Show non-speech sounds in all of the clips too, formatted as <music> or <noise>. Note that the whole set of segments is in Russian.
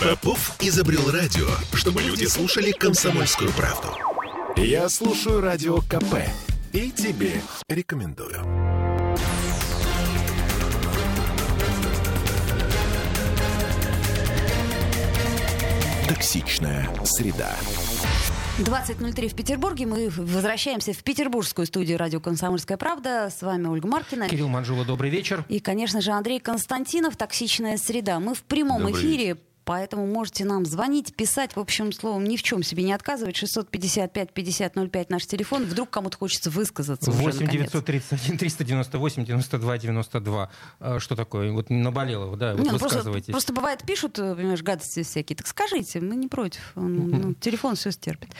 Попов изобрел радио, чтобы люди слушали комсомольскую правду. Я слушаю радио КП и тебе рекомендую. Токсичная среда. 20.03 в Петербурге. Мы возвращаемся в петербургскую студию радио «Комсомольская правда». С вами Ольга Маркина. Кирилл Манжула, добрый вечер. И, конечно же, Андрей Константинов, «Токсичная среда». Мы в прямом Добрый эфире Поэтому можете нам звонить, писать, в общем, словом, ни в чем себе не отказывать. 655-5005 наш телефон. Вдруг кому-то хочется высказаться уже, 8 наконец. 931 398 92 92. А, Что такое? Вот наболело, да, вот Не, ну просто, высказывайтесь. просто бывает пишут, э, понимаешь, гадости всякие. Так скажите, мы не против. Ну, телефон все стерпит.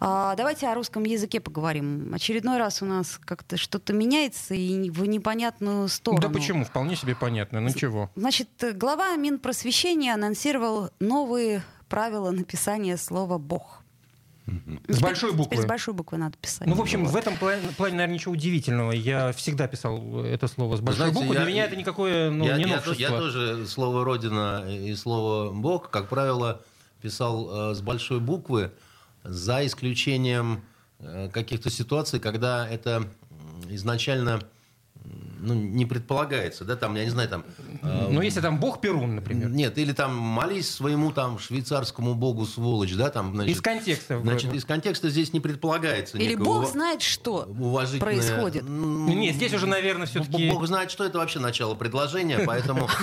А, давайте о русском языке поговорим. Очередной раз у нас как-то что-то меняется и в непонятную сторону. Да почему? Вполне себе понятно. Ну чего? Значит, э, глава Минпросвещения анонсировал новые правила написания слова «бог». С большой Теперь буквы. с большой буквы надо писать. Ну, в общем, Вот. в этом плане, плане, наверное, ничего удивительного. Я всегда писал это слово с большой Знаете, буквы. я- Для меня это никакое ну, я, не я новшество. то- я тоже слово «родина» и слово «бог», как правило, писал э, с большой буквы, за исключением э, каких-то ситуаций, когда это изначально ну, не предполагается. Да, там, я не знаю, там... э, Ну, если там бог Перун, например. Нет, или там молись своему там швейцарскому богу сволочь, да, там, значит, Из контекста. Значит, из контекста здесь не предполагается. Или бог знает, что происходит. Ну, Нет, здесь уже, наверное, все-таки... Бог знает, что это вообще начало предложения, поэтому... <laughs>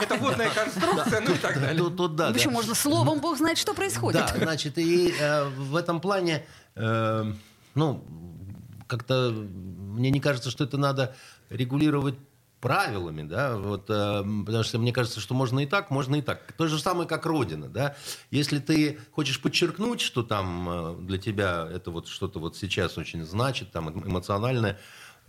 Это, водная конструкция, ну и так далее. Тут, да, Почему можно словом бог знает, что происходит? Да, значит, и э, в этом плане, э, ну, как-то мне не кажется, что это надо регулировать правилами, да, вот, э, потому что мне кажется, что можно и так, можно и так. То же самое, как Родина, да. Если ты хочешь подчеркнуть, что там э, для тебя это вот что-то вот сейчас очень значит, там эмоциональное,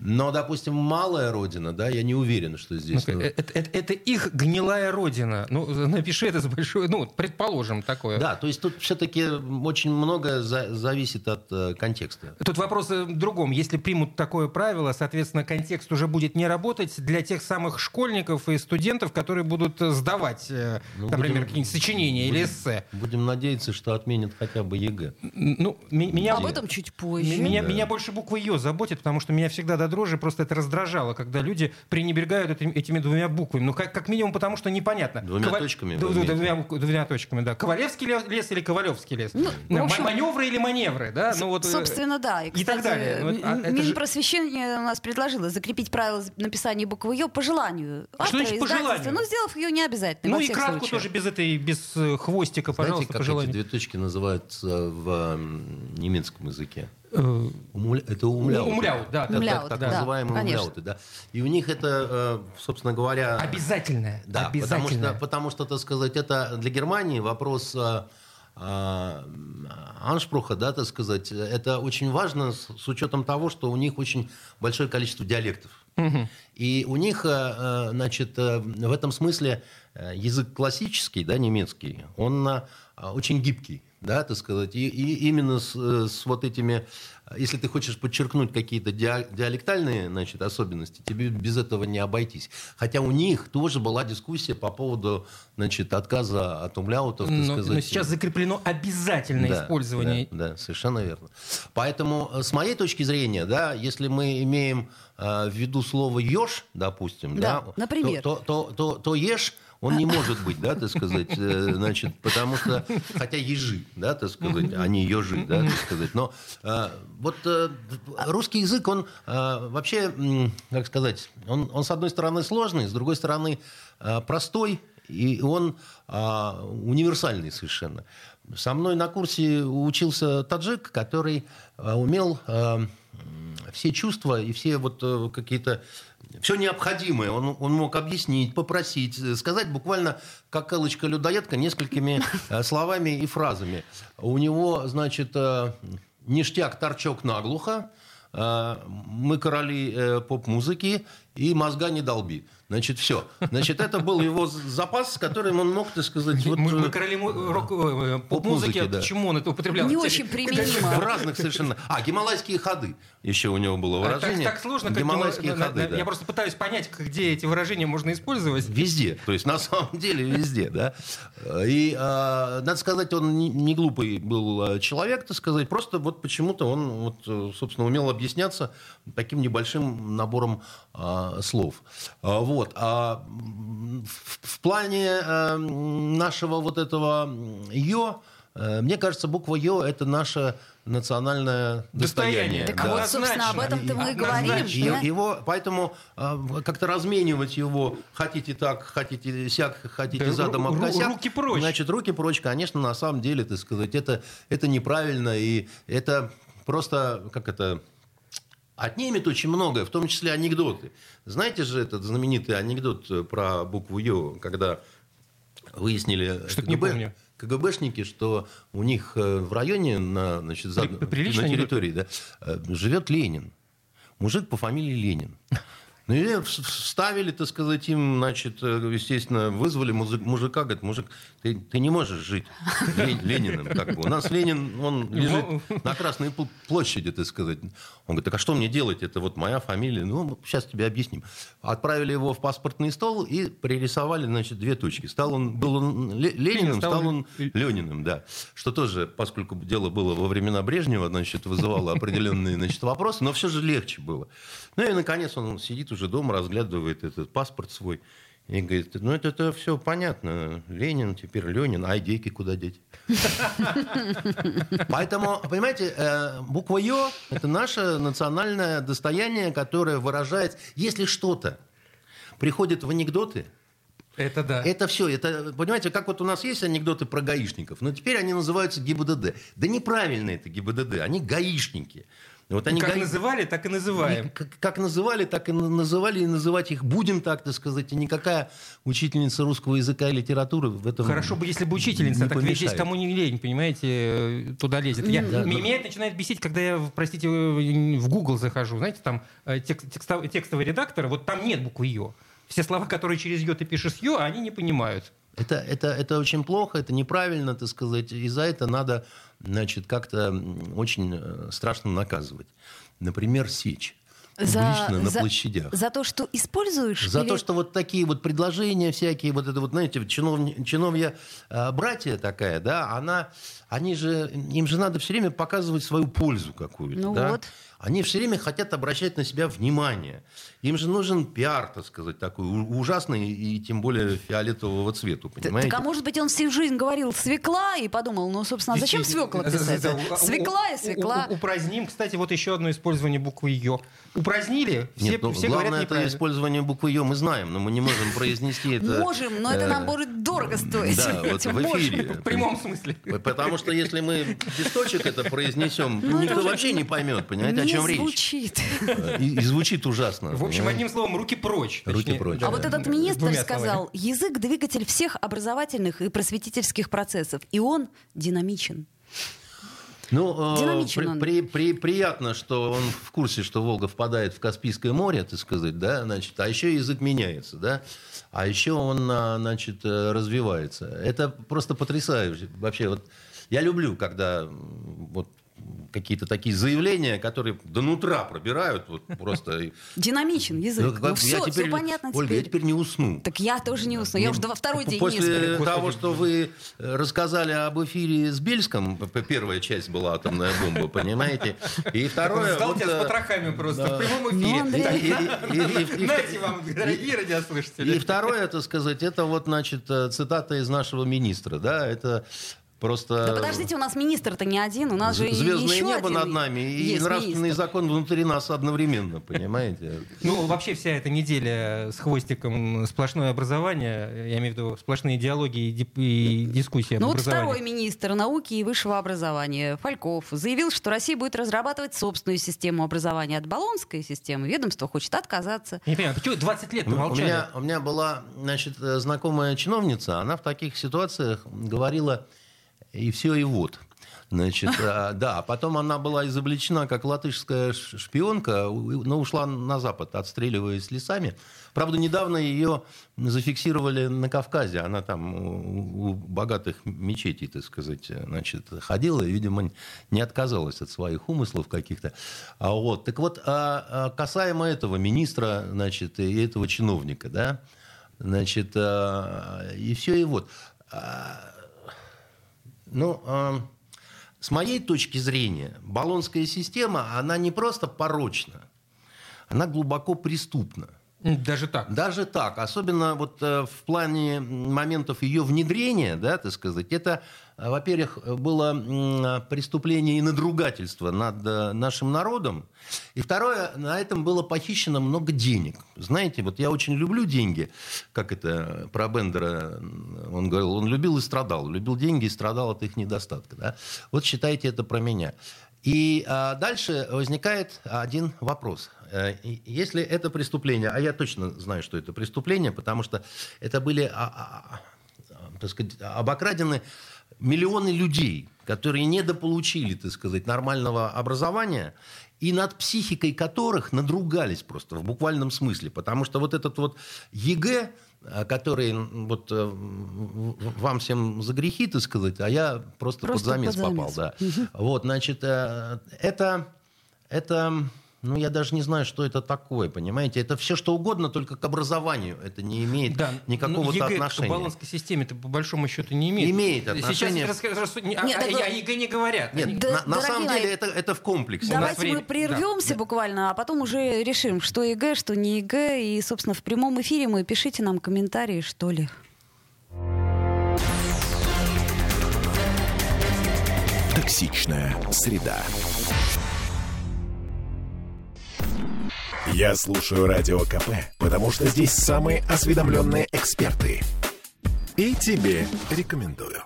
но, допустим, малая Родина, да, я не уверен, что здесь... Ну, это, это- это их гнилая родина. Ну, <laughs> напиши это с большой... Ну, предположим, такое. да, то есть тут все-таки очень многое за- зависит от э, контекста. Тут вопрос э, в другом. Если примут такое правило, соответственно, контекст уже будет не работать для тех самых школьников и студентов, которые будут э, сдавать, э, Ну, например, будем- какие-нибудь сочинения или эссе. Будем надеяться, что отменят хотя бы ЕГЭ. Ну, меня, Об этом чуть позже. Меня, меня больше буквы «ё» заботит, потому что меня всегда до дрожи просто это раздражало, когда люди пренебрегают этим- этими двумя буквами. Ну, как, как минимум, потому что непонятно. Двумя точками Да, вы да, двумя, двумя точками, да. Ковалевский лес, или Ковалевский лес? Ну, Да, общем- маневры или маневры, да? Ну, вот, э, Собственно, да. И, и так кстати, далее. А, М- это же- Минпросвещение у нас предложило закрепить правила написания буквы «ё» по желанию. А что автора, значит по желанию? Ну, сделав ее не обязательно. Ну во и кратко случаях. тоже без этой, без э, хвостика, Знаете, пожалуйста, как по эти желанию. две точки называются в м, немецком языке? Э, Умля- Это умляут. Умляут, да, Так- да, Умляут, так, так да, называемые конечно. умляуты, да. И у них это, э, собственно говоря... Обязательное. Да, потому что, обязательное. потому что, так сказать, это для Германии вопрос а, а, аншпруха, да, так сказать, это очень важно с, с учетом того, что у них очень большое количество диалектов. И у них, э, э, значит, э, в этом смысле э, язык классический, да, немецкий, он э, очень гибкий, да, так сказать, и, и именно с, э, с вот этими, э, если ты хочешь подчеркнуть какие-то диа- диалектальные, значит, особенности, тебе без этого не обойтись. Хотя у них тоже была дискуссия по поводу, значит, отказа от умляутов, так Но, сказать. но сейчас закреплено обязательное Да, использование. Да, да, совершенно верно. Поэтому, э, с моей точки зрения, да, если мы имеем э, в виду слово «еж», допустим, Да, да, например. то, то, то, то, то «ешь» он не может быть, да, так сказать, э, значит, потому что, хотя ежи, да, так сказать, а не ежи, да, так сказать, но э, вот э, русский язык, он вообще, как сказать, он, он с одной стороны сложный, с другой стороны простой, и он а, универсальный совершенно. Со мной на курсе учился таджик, который а, умел а, все чувства и все вот э, какие-то все необходимое. Он, он мог объяснить, попросить, э, сказать буквально как Элочка-людоедка несколькими э, словами и фразами. У него, значит, ништяк, торчок наглухо, мы короли поп-музыки и мозга не долби. Значит, все. Значит, это был его запас, с которым он мог, так сказать... Вот, мы, мы э, короли рок, поп-музыки, да. почему он это употреблял? Не очень применимо. В разных совершенно... А, гималайские ходы еще у него было а выражение. Так, так сложно, как гималайские гима... ходы, да. Я просто пытаюсь понять, где эти выражения можно использовать. Везде. То есть, на самом деле, везде, да. И, э, надо сказать, он не, глупый был человек, так сказать. Просто вот почему-то он, вот, собственно, умел объясняться таким небольшим набором э, слов. Вот. Вот. А в, в плане э, нашего вот этого «ё», э, мне кажется, буква «ё» — это наше национальное достояние. Так да. вот, собственно, об этом-то мы и говорим. Да? Его, поэтому э, как-то разменивать его хотите так, хотите сяк, хотите да, задом об косяк. Руки прочь. Значит, руки прочь, конечно, на самом деле, так сказать, это, это неправильно, и это просто, как это отнимет очень многое, в том числе анекдоты. Знаете же этот знаменитый анекдот э, про букву Ё, когда выяснили что КГБ, не помню. КГБшники, что у них э, в районе на, значит, за, на территории да, э, живет Ленин. Мужик по фамилии Ленин. Ну, и вставили, так сказать, им, значит, естественно, вызвали мужика, говорит, мужик, ты, ты не можешь жить Лениным. Как бы. У нас Ленин, он лежит на Красной площади, так сказать. Он говорит, так а что мне делать? Это вот моя фамилия. Ну, сейчас тебе объясним. Отправили его в паспортный стол и пририсовали, значит, две точки. Стал он, был он Лениным, стал он Лениным, да. Что тоже, поскольку дело было во времена Брежнева, значит, вызывало определенные, значит, вопросы, но все же легче было. Ну и, наконец, он сидит уже дома, разглядывает этот паспорт свой. И говорит, ну это, это все понятно. Ленин, теперь Ленин, а идейки куда деть? Поэтому, понимаете, э, буква Ё – это наше национальное достояние, которое выражает, если что-то приходит в анекдоты, это да. Это все. Это, понимаете, как вот у нас есть анекдоты про гаишников, но теперь они называются ГИБДД. Да неправильно это ГИБДД, они гаишники. Вот они как га... называли, так и называем. Как, как называли, так и называли, и называть их будем так, так сказать. И никакая учительница русского языка и литературы в этом Хорошо бы, если бы учительница, так помешает. здесь кому не лень, понимаете, э, туда лезет. Я, да, меня да. это начинает бесить, когда я, простите, в Google захожу. Знаете, там э, текст, текстовый, текстовый редактор, вот там нет буквы «ё». Все слова, которые через «ё» ты пишешь «ё», они не понимают. Это, это, это очень плохо, это неправильно, так сказать. И за это надо значит, как-то очень э, страшно наказывать. Например, сечь. За, на за, площадях. За то, что используешь? За или... то, что вот такие вот предложения всякие, вот это вот, знаете, чинов, чиновья э, братья такая, да, она, они же, им же надо все время показывать свою пользу какую-то, ну да? вот. Они все время хотят обращать на себя внимание. Им же нужен пиар, так сказать, такой ужасный и тем более фиолетового цвета, понимаете? Так, а может быть, он всю жизнь говорил свекла и подумал, ну, собственно, а зачем свекла писать? Свекла и свекла. Упраздним, кстати, вот еще одно использование буквы «ё». Упразднили, все, Нет, ну, все главное, говорят это использование буквы «ё» мы знаем, но мы не можем произнести это... <laughs> Можем, но это нам э, будет дорого стоить. Да, <laughs> вот в эфире. В прямом смысле. Потому что если мы листочек это произнесем, ну, никто вообще не поймет, понимаете, чем речь. звучит. И, и звучит ужасно. В общем, одним словом, руки прочь. Руки прочь. А вот этот министр сказал, язык – двигатель всех образовательных и просветительских процессов, и он динамичен. Ну, э, при, при, при, приятно, что он в курсе, что Волга впадает в Каспийское море, так сказать, да, значит, а еще язык меняется, да, а еще он, а, значит, э, развивается. Это просто потрясающе. Вообще, вот я люблю, когда вот какие-то такие заявления, которые до нутра пробирают вот просто. Динамичен язык. Ну, ну, все, теперь, все понятно Ольга, теперь. я теперь не усну. Так я тоже не усну. Я уже второй день После не сплю. того, что вы э, рассказали об эфире с Бельском, первая часть была атомная бомба, понимаете? И второе... Сдал тебя с э, потрохами просто в прямом ну, эфире. Знаете вам, дорогие радиослушатели. И второе, это сказать, это вот, значит, э, цитата из нашего министра, да, это Просто... Да подождите, у нас министр-то не один, у нас же Звездное еще небо над нами и нравственный министр. закон внутри нас одновременно, понимаете? Ну, вообще вся эта неделя с хвостиком сплошное образование, я имею в виду сплошные диалоги и дискуссии Ну вот второй министр науки и высшего образования Фальков заявил, что Россия будет разрабатывать собственную систему образования от баллонской системы. Ведомство хочет отказаться. Не понимаю, почему 20 лет ну, у меня, у меня была, значит, знакомая чиновница, она в таких ситуациях говорила и все, и вот. Значит, а, <laughs> да, потом она была изобличена как латышская шпионка, но ушла на Запад, отстреливаясь лесами. Правда, недавно ее зафиксировали на Кавказе. Она там у богатых мечетей, так сказать, значит, ходила и, видимо, не отказалась от своих умыслов каких-то. А вот, так вот, а, а касаемо этого министра, значит, и этого чиновника, да, значит, и все, и вот. Ну, с моей точки зрения, баллонская система, она не просто порочна, она глубоко преступна. Даже так? Даже так. Особенно вот э, в плане моментов ее внедрения, да, так сказать, это, э, во-первых, было преступление и надругательство над э, нашим народом. И второе, на этом было похищено много денег. Знаете, вот я очень люблю деньги, как это про Бендера, он говорил, он любил и страдал. Любил деньги и страдал от их недостатка. Да? Вот считайте это про меня. И а, дальше возникает один вопрос. Э, если это преступление, а я точно знаю, что это преступление, потому что это были а, а, а, так сказать, обокрадены миллионы людей, которые недополучили, так сказать, нормального образования, и над психикой которых надругались просто в буквальном смысле. Потому что вот этот вот ЕГЭ, э, который вот э, вам всем за грехи, так сказать, а я просто, просто под замес попал. Да. Вот, значит, это, это ну, я даже не знаю, что это такое, понимаете? Это все что угодно, только к образованию это не имеет да, никакого ну, отношения. к болонской системе это по большому счету не имеет. Имеет отношение. Сейчас рас... Нет, о, так... о ЕГЭ не говорят. Нет, да, на, на самом деле это, это в комплексе. Давайте мы прервемся да. буквально, а потом уже решим, что ЕГЭ, что не ЕГЭ. И, собственно, в прямом эфире мы пишите нам комментарии, что ли. Токсичная среда. Я слушаю Радио КП, потому что здесь самые осведомленные эксперты. И тебе рекомендую.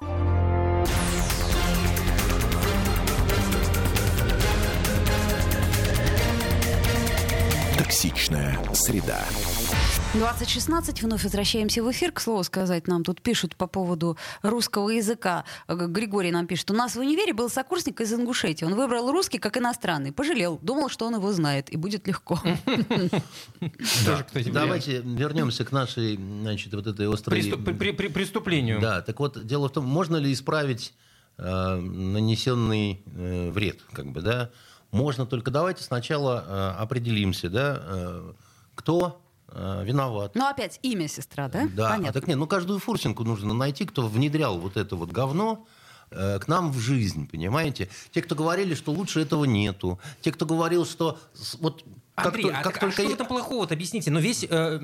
Токсичная среда. 2016, вновь возвращаемся в эфир. К слову сказать, нам тут пишут по поводу русского языка. Григорий нам пишет, у нас в универе был сокурсник из Ингушетии. Он выбрал русский как иностранный. Пожалел, думал, что он его знает, и будет легко. <laughs> Давайте вернемся к нашей, значит, вот этой острой... Преступлению. Да, так вот, дело в том, можно ли исправить э, нанесенный э, вред, как бы, да? Можно, только давайте сначала э, определимся, да, кто Э, виноват. Ну, опять имя сестра, да? Да. Понятно. А так нет, ну каждую фурсинку нужно найти, кто внедрял вот это вот говно э, к нам в жизнь, понимаете? Те, кто говорили, что лучше этого нету. Те, кто говорил, что вот Андрей, как, а, как а только... что в этом плохого Объясните. Но весь... Э,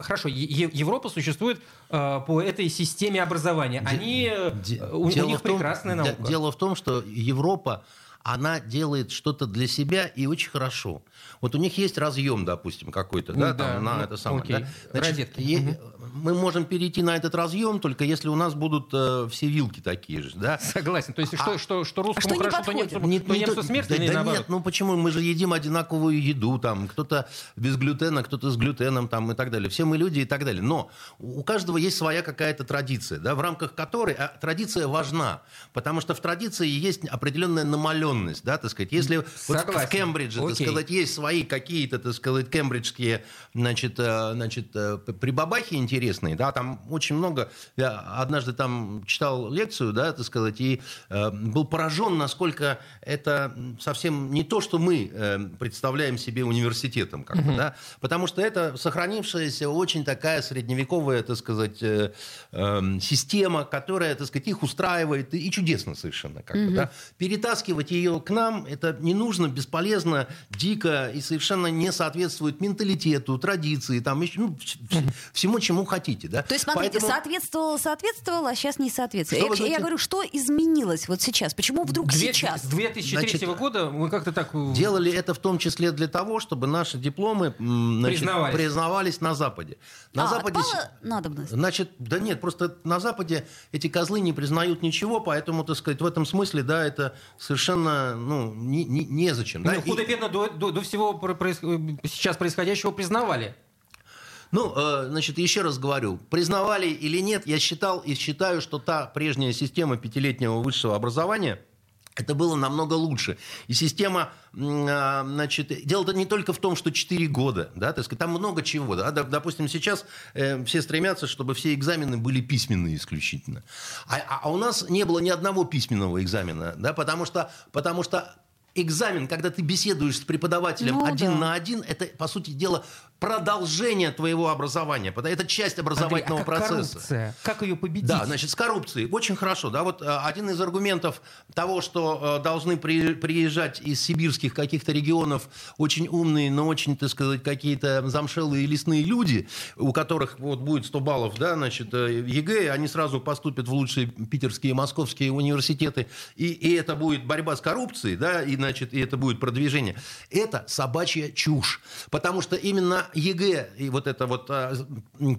хорошо, Европа существует э, по этой системе образования. Они... Де, э, у, у них том, прекрасная наука. Дело в том, что Европа она делает что-то для себя и очень хорошо. Вот у них есть разъем, допустим, какой-то, да, да там, на ну, это самое. Окей. Да? Значит, е- мы можем перейти на этот разъем, только если у нас будут э, все вилки такие же, да? Согласен. То есть а, что, что, что русскому а что хорошо, то немцу, не, то немцу смерть да, или да нет, ну почему? Мы же едим одинаковую еду, там, кто-то без глютена, кто-то с глютеном, там, и так далее. Все мы люди и так далее. Но у каждого есть своя какая-то традиция, да, в рамках которой а традиция важна, потому что в традиции есть определенная намаленность, да, так сказать. Если вот в Кембридже, Окей. так сказать, есть свои какие-то, так сказать, кембриджские, значит, э, значит, э, прибабахи интересные, интересные, да, там очень много, я однажды там читал лекцию, да, так сказать, и э, был поражен, насколько это совсем не то, что мы э, представляем себе университетом, как бы, да, потому что это сохранившаяся очень такая средневековая, так сказать, э, э, система, которая, так сказать, их устраивает, и, и чудесно совершенно, как бы, да. Перетаскивать ее к нам, это не нужно, бесполезно, дико и совершенно не соответствует менталитету, традиции, там, ну, всему, чему хотите. Да? То есть, смотрите, Поэтому... соответствовало, соответствовало, а сейчас не соответствует. Я, я говорю, что изменилось вот сейчас? Почему вдруг Две, сейчас? С 2003 Значит, года мы как-то так... Э, делали это в том числе для того, чтобы наши дипломы значит, признавались. признавались на Западе. На а, Западе... надобность? Значит, да нет, просто на Западе эти козлы не признают ничего, поэтому, так сказать, в этом смысле, да, это совершенно, ну, не, не, незачем. Ну, да? худо-бедно до, до, до всего проис... сейчас происходящего признавали. Ну, э, значит, еще раз говорю, признавали или нет, я считал и считаю, что та прежняя система пятилетнего высшего образования, это было намного лучше. И система, а, значит, дело-то не только в том, что 4 года, да, так сказать, там много чего. Да, допустим, сейчас э, все стремятся, чтобы все экзамены были письменные исключительно. А, а, а у нас не было ни одного письменного экзамена, да, потому что, потому что экзамен, когда ты беседуешь с преподавателем ну, один да. на один, это, по сути дела, продолжение твоего образования. Это часть образовательного Андрей, а как процесса. Коррупция? Как ее победить? Да, значит, с коррупцией. Очень хорошо. Да, вот э, один из аргументов того, что э, должны приезжать из сибирских каких-то регионов очень умные, но очень, так сказать, какие-то замшелые лесные люди, у которых вот будет 100 баллов, да, значит, э, ЕГЭ, они сразу поступят в лучшие питерские и московские университеты, и, и это будет борьба с коррупцией, да, и, значит, и это будет продвижение. Это собачья чушь. Потому что именно ЕГЭ и вот это вот а,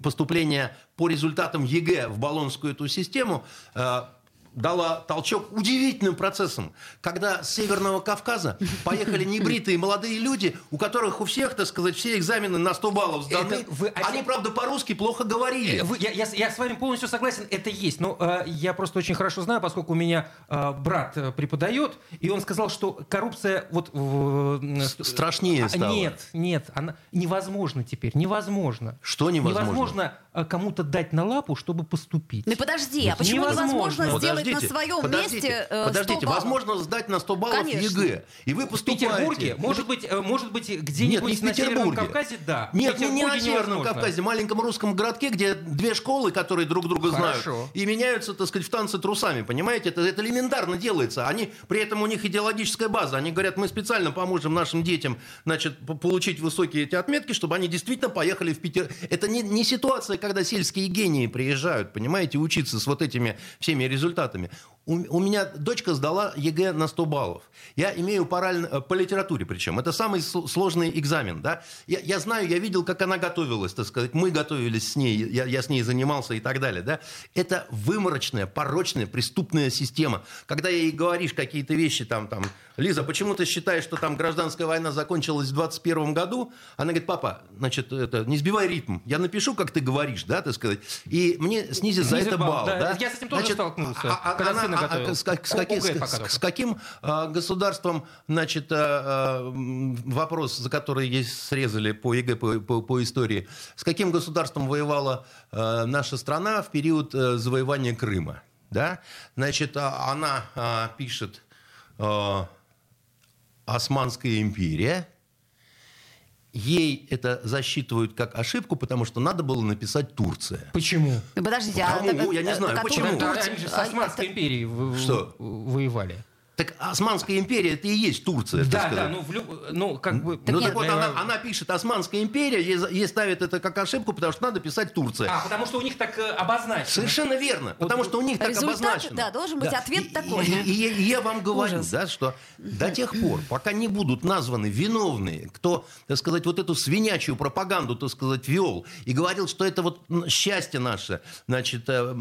поступление по результатам ЕГЭ в болонскую эту систему а, дала толчок удивительным процессом, когда с Северного Кавказа поехали небритые молодые люди, у которых у всех, так сказать, все экзамены на 100 баллов сданы. вы... Они, правда, по-русски плохо говорили. Э, вы, я, я, я с вами полностью согласен, это есть. Но э, я просто очень хорошо знаю, поскольку у меня э, брат э, преподает, и он сказал, что коррупция вот... Э, Страшнее стала. Нет, нет, она невозможно теперь, невозможно. Что невозможно? Невозможно э, кому-то дать на лапу, чтобы поступить. Ну подожди, а почему невозможно, невозможно сделать на своем подождите, месте э, Подождите, возможно сдать на 100 баллов Конечно. ЕГЭ. И вы поступаете. В Петербурге, может быть, э, может быть где-нибудь на Северном Кавказе, да. Нет, не, не на Северном Кавказе, маленьком русском городке, где две школы, которые друг друга Хорошо. знают, и меняются, так сказать, в танцы трусами, понимаете? Это, это элементарно делается. Они, при этом у них идеологическая база. Они говорят, мы специально поможем нашим детям, значит, получить высокие эти отметки, чтобы они действительно поехали в Питер. Это не, не ситуация, когда сельские гении приезжают, понимаете, учиться с вот этими всеми результатами. ребятами У, у меня дочка сдала ЕГЭ на 100 баллов. Я имею параллельно, э, по литературе причем. Это самый сложный экзамен. Да? Я, я знаю, я видел, как она готовилась, так сказать. Мы готовились с ней, я, я с ней занимался и так далее. Да? Это выморочная, порочная, преступная система. Когда ей говоришь какие-то вещи, там, там, Лиза, почему ты считаешь, что там гражданская война закончилась в 21 году? Она говорит, папа, значит, это, не сбивай ритм. Я напишу, как ты говоришь, да, так сказать, и мне снизит за это балл. Да. Да? Я с этим тоже значит, столкнулся, а, а, когда она, а, а, с, с, каким, с, с каким а, государством, значит, вопрос, за который есть срезали по ЕГЭ, по, по, по истории, с каким государством воевала наша страна в период а, завоевания Крыма? Да? Значит, она пишет... А, Османская империя. Ей это засчитывают как ошибку, потому что надо было написать Турция. Почему? Подождите, Потому, а я не знаю, почему. Они же с Османской империей воевали. Так Османская империя это и есть Турция. Да, да, ну, в люб... ну как бы. Ну так вот она, она пишет Османская империя, ей, ей ставит это как ошибку, потому что надо писать Турция. А потому что у них так э, обозначено. Совершенно верно, вот, потому что у них так обозначено. Да, должен быть да. ответ и, такой. И, и, и, и я вам говорю, да, что до тех пор, пока не будут названы виновные, кто, так сказать, вот эту свинячью пропаганду, так сказать, вел и говорил, что это вот счастье наше, значит, э,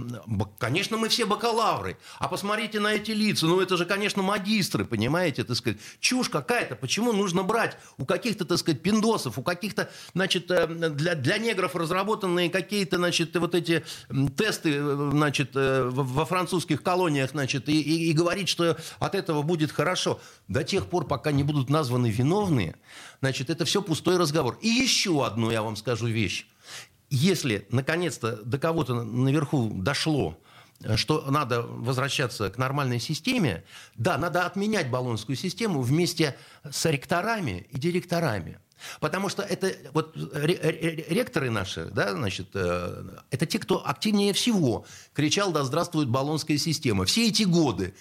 конечно, мы все бакалавры, а посмотрите на эти лица, ну это же, конечно, магистры, понимаете, так сказать. Чушь какая-то. Почему нужно брать у каких-то, так сказать, пиндосов, у каких-то, значит, э, для, для негров разработанные какие-то, значит, вот эти тесты, э, значит, э, во французских колониях, значит, и, и, и говорить, что от этого будет хорошо. До тех пор, пока не будут названы виновные, значит, это все пустой разговор. И еще одну я вам скажу вещь. Если, наконец-то, до кого-то наверху дошло, что надо возвращаться к нормальной системе, да, надо отменять баллонскую систему вместе с ректорами и директорами. Потому что это вот ректоры наши, да, значит, э, это те, кто активнее всего кричал «Да здравствует баллонская система». Все эти годы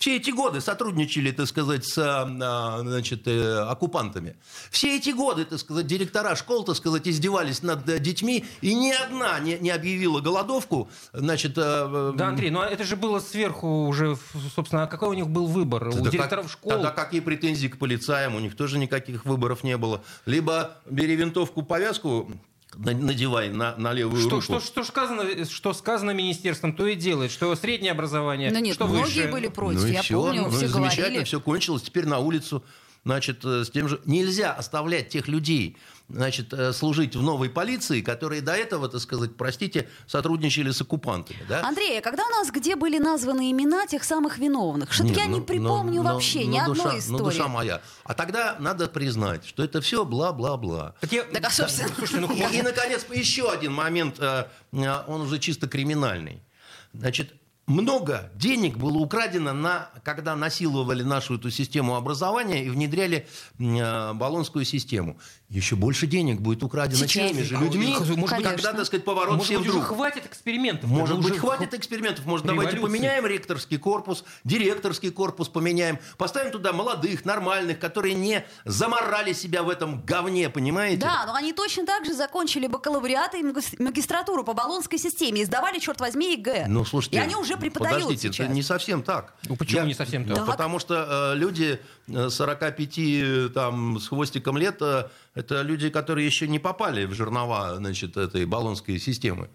все эти годы сотрудничали, так сказать, с а, значит, э, оккупантами. Все эти годы, так сказать, директора школ, так сказать, издевались над э, детьми, и ни одна не, не объявила голодовку. Значит, э, да, Андрей, но это же было сверху уже, собственно, какой у них был выбор? у директоров как, школ? Тогда какие претензии к полицаям? У них тоже никаких выборов не было. Либо бери винтовку, повязку, надевай на, на левую что, руку. Что, что, сказано, что сказано министерством, то и делает, что среднее образование, Но нет, что многие высшее. были против, ну, я все, помню, ну, все замечательно, говорили. все кончилось, теперь на улицу значит, э, с тем же... Нельзя оставлять тех людей, значит, э, служить в новой полиции, которые до этого, так сказать, простите, сотрудничали с оккупантами. Да? Андрей, а когда у нас где были названы имена тех самых виновных? Что-то я ну, не припомню ну, вообще ну, ни ну, одной истории. Ну, душа моя. А тогда надо признать, что это все бла-бла-бла. Так, я... так а, собственно... Слушайте, ну, и, и, наконец, еще один момент, э, он уже чисто криминальный. Значит, много денег было украдено, на, когда насиловали нашу эту систему образования и внедряли э, баллонскую систему. Еще больше денег будет украдено Сейчас. теми же людьми, может быть, когда, так сказать, поворот может все быть, вдруг. хватит экспериментов. Может быть, уже... хватит экспериментов. Может, давайте поменяем ректорский корпус, директорский корпус поменяем, поставим туда молодых, нормальных, которые не заморали себя в этом говне, понимаете? Да, но они точно так же закончили бакалавриат и магистратуру по болонской системе и сдавали, черт возьми, ЕГЭ. Ну, слушайте, и они уже преподают подождите, сейчас. это не совсем так. Ну, почему Я, не совсем так? Потому что э, люди 45 э, там, с хвостиком лет, это люди, которые еще не попали в жернова значит, этой болонской системы.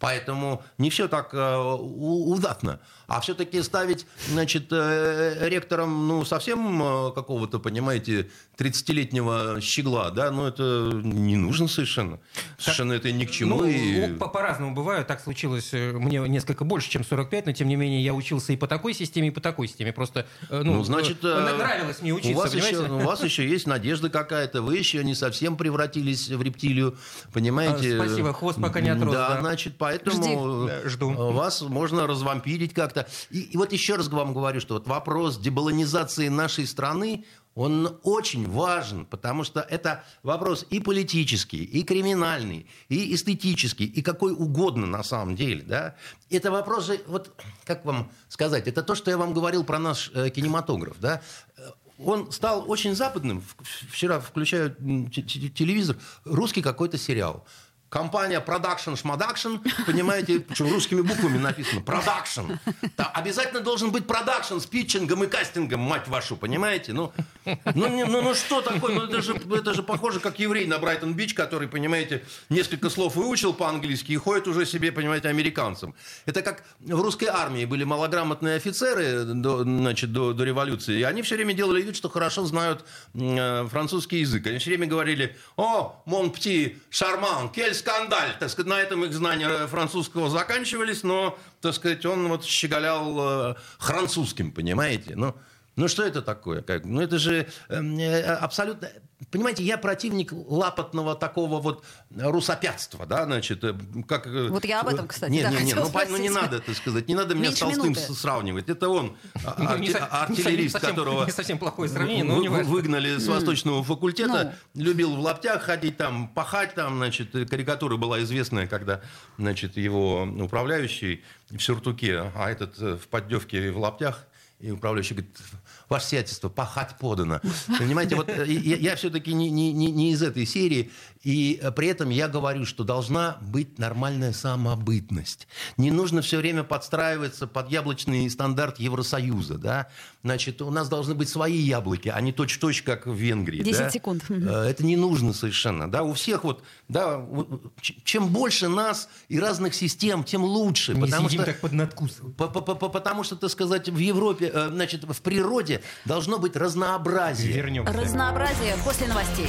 Поэтому не все так э, удачно. А все-таки ставить, значит, э, ректором, ну, совсем э, какого-то, понимаете, 30-летнего щегла, да, ну, это не нужно совершенно. Совершенно так, это ни к чему. Ну, и... по-разному бывает. Так случилось мне несколько больше, чем 45, но, тем не менее, я учился и по такой системе, и по такой системе. Просто, ну, ну значит, нравилось мне учиться, у вас, еще, у вас еще есть надежда какая-то. Вы еще не совсем превратились в рептилию, понимаете? А, спасибо, хвост пока не отрос. Да, да. значит, поэтому Жди. Жду. вас можно развампирить как-то. И, и вот еще раз вам говорю, что вот вопрос дебалонизации нашей страны, он очень важен, потому что это вопрос и политический, и криминальный, и эстетический, и какой угодно на самом деле. Да? Это вопросы, вот как вам сказать, это то, что я вам говорил про наш э, кинематограф. Да? Он стал очень западным. Вчера включаю телевизор, русский какой-то сериал компания Production Шмадакшн, понимаете, <laughs> причем русскими буквами написано Production. Там обязательно должен быть продакшн с питчингом и кастингом, мать вашу, понимаете? Ну, ну, ну, ну что такое? Ну, это, же, это же похоже, как еврей на Брайтон-Бич, который, понимаете, несколько слов выучил по-английски и ходит уже себе, понимаете, американцем. Это как в русской армии были малограмотные офицеры до, значит, до, до революции, и они все время делали вид, что хорошо знают э, французский язык. Они все время говорили, о, mon petit, charmant, quel scandale. Так сказать, на этом их знания французского заканчивались, но, так сказать, он вот щеголял э, французским, понимаете? Ну, ну что это такое? Как? Ну это же эм, э, абсолютно... Понимаете, я противник лапотного такого вот русопятства, да, значит, э, как... Э, вот я об этом, кстати, Нет, да, нет, нет, ну, ну не надо это сказать, не надо меня с Толстым минуты. сравнивать. Это он, <laughs> а, арти... артиллерист, которого... Не совсем плохое сравнение, но вы, выгнали с восточного факультета, ну. любил в лаптях ходить там, пахать там, значит, карикатура была известная, когда, значит, его управляющий в сюртуке, а этот в поддевке в лаптях, и управляющий говорит, ваше сиятельство, пахать подано. Понимаете, вот э, я, я все-таки не, не, не из этой серии, и э, при этом я говорю, что должна быть нормальная самобытность. Не нужно все время подстраиваться под яблочный стандарт Евросоюза. Да? Значит, у нас должны быть свои яблоки, а не точь-точь, как в Венгрии. 10 да? секунд. Э, это не нужно совершенно. Да? У всех вот, да, чем больше нас и разных систем, тем лучше. Не потому что, так под надкусом. Потому что, так сказать, в Европе, значит, в природе должно быть разнообразие. Вернемся. Разнообразие после новостей.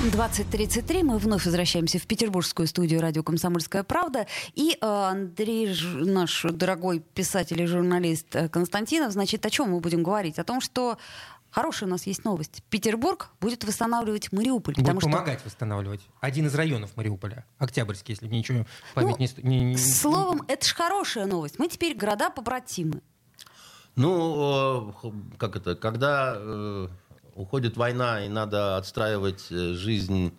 20.33. Мы вновь возвращаемся в петербургскую студию радио «Комсомольская правда». И э, Андрей, наш дорогой писатель и журналист э, Константинов, значит, о чем мы будем говорить? О том, что Хорошая у нас есть новость. Петербург будет восстанавливать Мариуполь. Будет потому помогать что... восстанавливать. Один из районов Мариуполя. Октябрьский, если ничего память ну, не, не... Словом, это же хорошая новость. Мы теперь города побратимы. Ну, э, как это, когда уходит война и надо отстраивать э, жизнь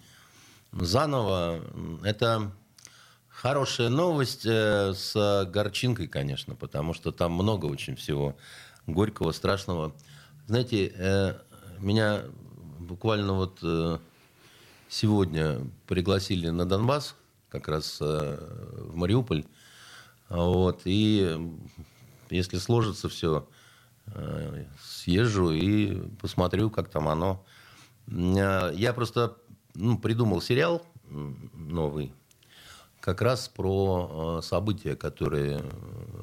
заново, это хорошая новость э, с горчинкой, конечно, потому что там много очень всего горького, страшного. Знаете, э, меня буквально вот сегодня пригласили на Донбасс, как раз в Мариуполь. Вот, и если сложится все, съезжу и посмотрю, как там оно. Э, я просто ну, придумал сериал новый, как раз про события, которые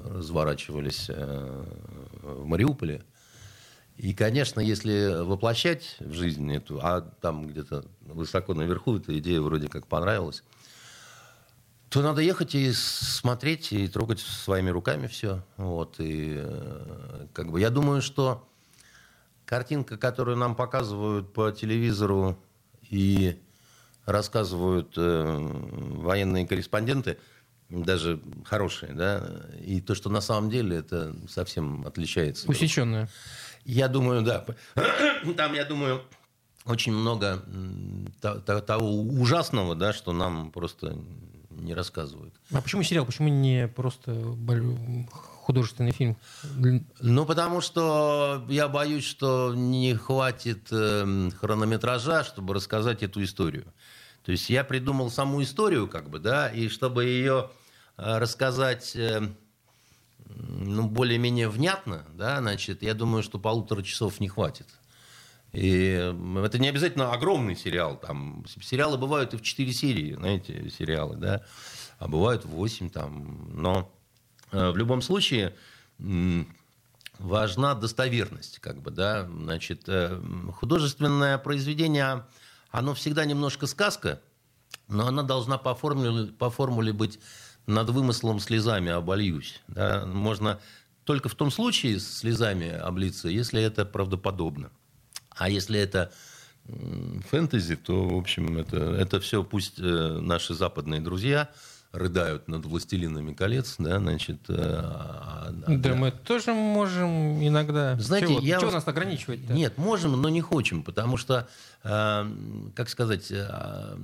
разворачивались в Мариуполе. И, конечно, если воплощать в жизнь эту, а там где-то высоко наверху эта идея вроде как понравилась, то надо ехать и смотреть, и трогать своими руками все. Вот, и э, как бы я думаю, что картинка, которую нам показывают по телевизору и рассказывают э, военные корреспонденты, даже хорошие, да, и то, что на самом деле это совсем отличается. Усеченное. Я думаю, да. <coughs> Там, я думаю, очень много того ужасного, да, что нам просто не рассказывают. А почему сериал? Почему не просто художественный фильм? Ну, потому что я боюсь, что не хватит эм, хронометража, чтобы рассказать эту историю. То есть я придумал саму историю, как бы, да, и чтобы ее э, рассказать эм, ну, более-менее внятно, да, значит, я думаю, что полутора часов не хватит. И это не обязательно огромный сериал. Там, сериалы бывают и в 4 серии, знаете, сериалы, да, а бывают 8 там. Но э, в любом случае важна достоверность, как бы, да. Значит, э, художественное произведение, оно всегда немножко сказка, но она должна по формуле, по формуле быть над вымыслом слезами обольюсь. Да? Можно только в том случае слезами облиться, если это правдоподобно. А если это фэнтези, то, в общем, это, это все пусть э, наши западные друзья рыдают над «Властелинами колец», да, значит... Э, а, да, да, мы тоже можем иногда... Знаете, Чего, я... Чего нас ограничивать -то? Нет, можем, но не хочем, потому что, э, как сказать... Э,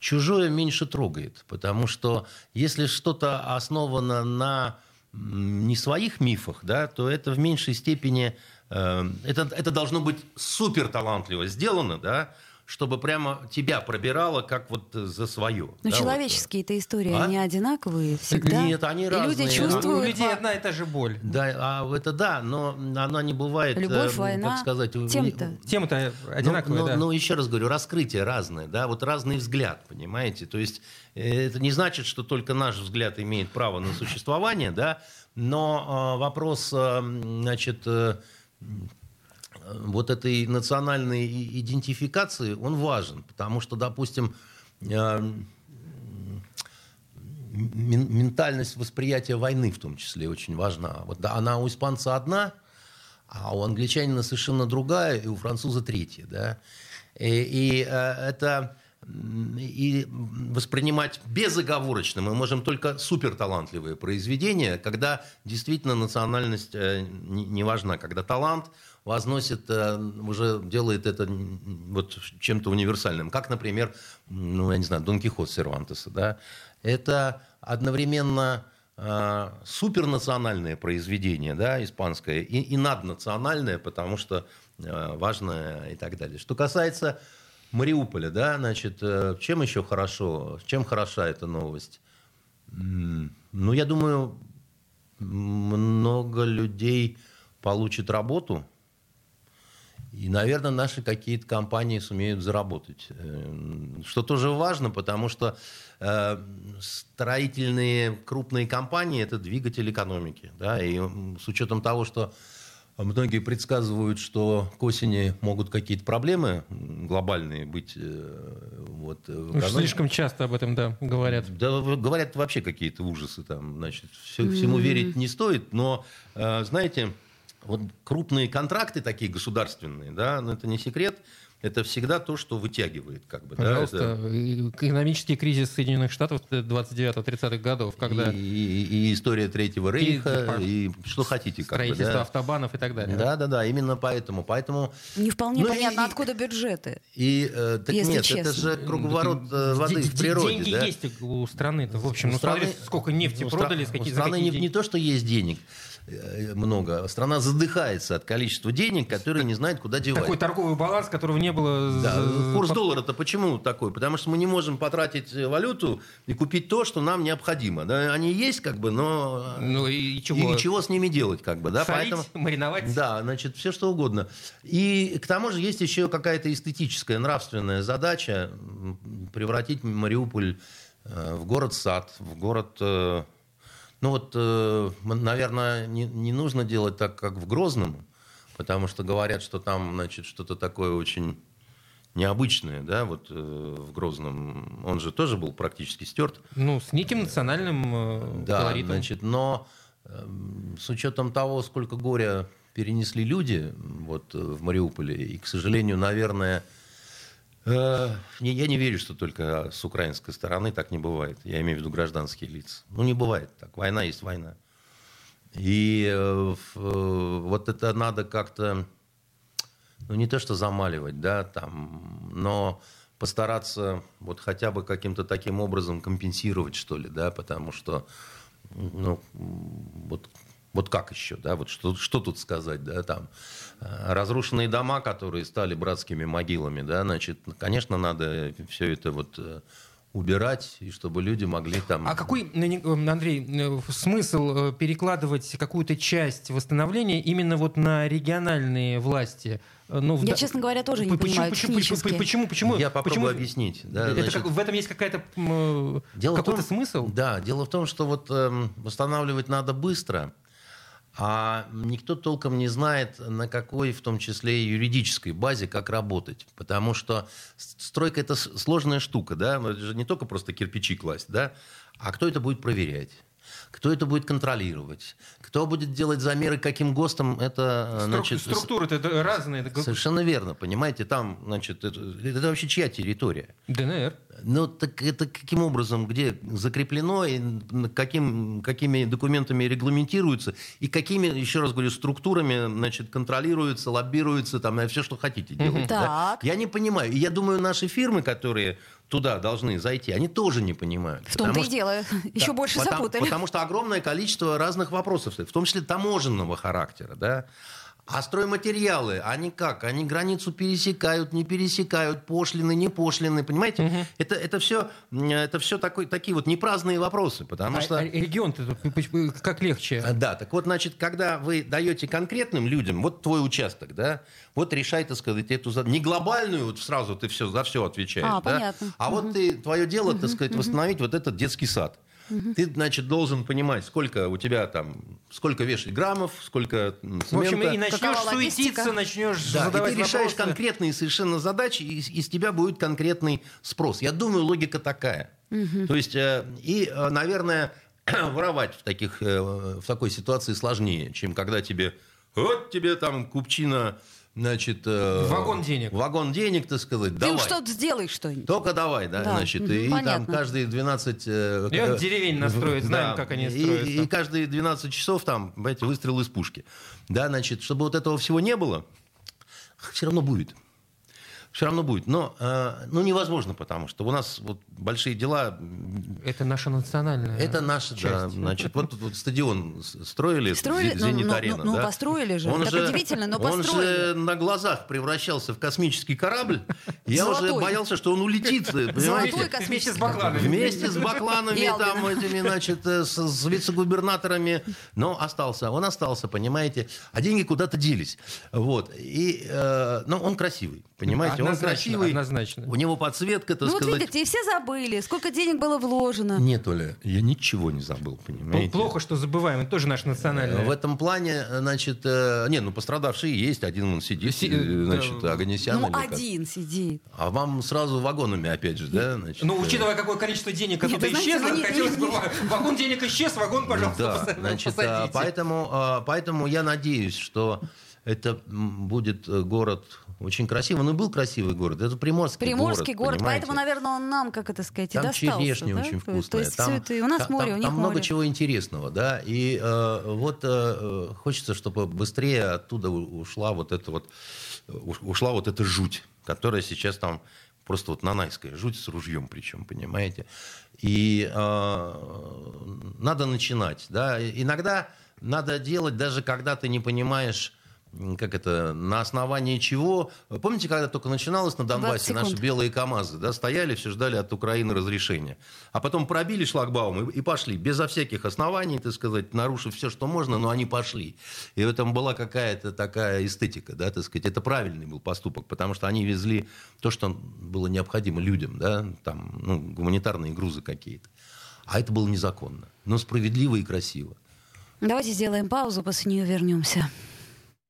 чужое меньше трогает, потому что если что-то основано на не своих мифах, да, то это в меньшей степени это, это должно быть супер талантливо сделано, да, чтобы прямо тебя пробирало, как вот за свое. Но да, человеческие-то вот. истории, а? они одинаковые всегда. Нет, они и разные. люди чувствуют... У людей одна и та же боль. Да, а это да, но она не бывает... Любовь, э, война, как сказать, тем-то. Тема-то одинаковая, но, да. Но, но еще раз говорю, раскрытие разное, да, вот разный взгляд, понимаете? То есть э, это не значит, что только наш взгляд имеет право на существование, да, но э, вопрос, э, значит... Э, вот этой национальной идентификации, он важен, потому что, допустим, э, ментальность восприятия войны в том числе очень важна. Вот она у испанца одна, а у англичанина совершенно другая, и у француза третья. Да? И, и э, это и воспринимать безоговорочно мы можем только суперталантливые произведения, когда действительно национальность э, не важна, когда талант возносит, э, уже делает это вот чем-то универсальным. Как, например, ну, я не знаю, Дон Кихот Сервантеса. Да? Это одновременно э, супернациональное произведение, да, испанское, и, и наднациональное, потому что важное и так далее. Что касается Мариуполя, да, значит, э, чем еще хорошо, чем хороша эта новость? Ну, я думаю, много людей получат работу, и, наверное, наши какие-то компании сумеют заработать. Э, что тоже важно, потому что э, строительные крупные компании – это двигатель экономики. Да? И с учетом того, что Многие предсказывают, что к осени могут какие-то проблемы глобальные быть. Э, вот, слишком часто об этом да, говорят. Да, говорят вообще какие-то ужасы. Там, значит, все, всему верить не стоит. Но, э, знаете, вот крупные контракты такие государственные, да, но это не секрет, это всегда то, что вытягивает. Как бы, Пожалуйста, да, это... экономический кризис Соединенных Штатов 29-30-х годов, когда... И, и, и история Третьего Рейха, и, и что хотите. Как бы, да. автобанов и так далее. Да, да, да, именно поэтому. поэтому... Не вполне ну, понятно, и, откуда бюджеты. И, э, так если нет, честно. это же круговорот э, воды в природе. Деньги да? есть у страны-то, в общем. У ну, страны, смотри, сколько нефти у продали, у страны не, не то, что есть денег. э, много. Страна задыхается от количества денег, которые не знает, куда девать. Такой торговый баланс, которого не было... Да. Курс доллара-то почему такой? Потому что мы не можем потратить валюту и купить то, что нам необходимо. Да, они есть, как бы, но... Ну и чего? И чего с ними делать, как бы, да? Солить, Поэтому... <laughs> мариновать? Да, значит, все что угодно. И к тому же есть еще какая-то эстетическая, нравственная задача превратить Мариуполь э, в город-сад, в город... Э, ну вот, э, наверное, не, не нужно делать так, как в Грозном, потому что говорят, что там, значит, что-то такое очень необычное, да, вот в Грозном. Он же тоже был практически стерт. Ну, с неким национальным да, колоритом. значит, но эм, с учетом того, сколько горя перенесли люди вот, в Мариуполе, и, к сожалению, наверное, Э, я не верю, что только с украинской стороны так не бывает. Я имею в виду гражданские лица. Ну, не бывает так. Война есть война. И э, вот это надо как-то, ну, не то что замаливать, да, там, но постараться вот хотя бы каким-то таким образом компенсировать, что ли, да, потому что, ну, вот вот как еще, да, вот что, что тут сказать, да, там, э, разрушенные дома, которые стали братскими могилами, да, значит, конечно, надо все это вот э, убирать, и чтобы люди могли там... А какой, э, Андрей, смысл перекладывать какую-то часть восстановления именно вот на региональные власти? Ну, Я, в... честно говоря, тоже не почему, понимаю почему, почему, почему, почему? Я попробую почему... объяснить. Да, это значит... как, в этом есть какая-то, какой-то смысл? Да, дело в том, что вот э, восстанавливать надо быстро, а никто толком не знает, на какой, в том числе и юридической базе, как работать. Потому что стройка – это сложная штука, да, это же не только просто кирпичи класть, да, а кто это будет проверять? Кто это будет контролировать? Кто будет делать замеры, каким ГОСТом? Это, значит... Структуры-то разные. Совершенно верно, понимаете, там, значит, это, это вообще чья территория? ДНР. Ну, так это каким образом, где закреплено, и каким, какими документами регламентируется, и какими, еще раз говорю, структурами, значит, контролируется, лоббируется, там, все, что хотите делать. Да? Я не понимаю. И я думаю, наши фирмы, которые туда должны зайти, они тоже не понимают. В том-то и дело. Еще <laughs> да, больше потому, запутали. Потому что огромное количество разных вопросов, в том числе таможенного характера, да. А стройматериалы, они как? Они границу пересекают, не пересекают, пошлины, не пошлины, понимаете? Угу. Это, это все, это все такой, такие вот непраздные вопросы, потому а, что... А регион-то как легче? А, да, так вот, значит, когда вы даете конкретным людям, вот твой участок, да, вот решай, так сказать, эту задачу. Не глобальную, вот сразу ты все, за все отвечаешь, а, да? понятно. А угу. вот ты, твое дело, угу, так сказать, восстановить угу. вот этот детский сад. Угу. Ты, значит, должен понимать, сколько у тебя там, сколько вешать граммов, сколько цемента. В общем, и начнешь суетиться, начнешь да, задавать и ты решаешь вопросы. конкретные совершенно задачи, и из тебя будет конкретный спрос. Я думаю, логика такая. Угу. То есть, э, и, э, наверное, <clears throat> воровать в, таких, э, в такой ситуации сложнее, чем когда тебе, вот тебе там купчина значит... Э, вагон денег. Вагон денег, так сказать, Ты давай. что-то сделай что-нибудь. Только давай, да, да. значит. Угу, и понятно. там каждые 12... Э, и он деревень настроит, знаем, да, как они строятся. И, и каждые 12 часов там, понимаете, выстрел из пушки. Да, значит, чтобы вот этого всего не было, все равно будет все равно будет. Но э, ну, невозможно, потому что у нас вот большие дела. Это наша национальная Это наша, часть. да. Значит, вот, вот стадион строили, строили Зенит-арена. Ну, ну, ну, да? построили же. Он так же, удивительно, но построили. Он же на глазах превращался в космический корабль. Я уже боялся, что он улетит, понимаете? Вместе с бакланами. Вместе с бакланами, там, этими, значит, э, с, с вице-губернаторами. Но остался. Он остался, понимаете. А деньги куда-то делись. Вот. И, э, но он красивый, понимаете? Он красивый. Однозначно. У него подсветка, так ну, сказать. вот видите, и все забыли, сколько денег было вложено. Нет, Оля, я ничего не забыл, понимаете? Плохо, что забываем, это тоже наш национальный. В этом плане, значит, э, не, ну пострадавшие есть, один он сидит, Си... Э, значит, Аганесян. Ну, один как. сидит. А вам сразу вагонами, опять же, да? Значит, ну, учитывая, какое количество денег оттуда исчезло, хотелось бы... Вагон денег исчез, вагон, пожалуйста, да, <laughs> значит, а, поэтому, а, поэтому я надеюсь, что это будет город очень красивый. Ну, был красивый город. Это Приморский, Приморский город. город поэтому, наверное, он нам, как это сказать, там достался. черешня да? очень вкусная. То есть, там, все это, у нас там, море, у них Там море. много чего интересного, да. И э, вот э, хочется, чтобы быстрее оттуда ушла вот эта вот, ушла вот эта жуть, которая сейчас там просто вот нанайская жуть с ружьем причем, понимаете. И э, надо начинать, да. Иногда надо делать, даже когда ты не понимаешь как это, на основании чего... Помните, когда только начиналось на Донбассе, наши белые КАМАЗы, да, стояли, все ждали от Украины разрешения. А потом пробили шлагбаум и, и пошли, безо всяких оснований, так сказать, нарушив все, что можно, но они пошли. И в этом была какая-то такая эстетика, да, так сказать. Это правильный был поступок, потому что они везли то, что было необходимо людям, да, там, ну, гуманитарные грузы какие-то. А это было незаконно, но справедливо и красиво. Давайте сделаем паузу, после нее вернемся.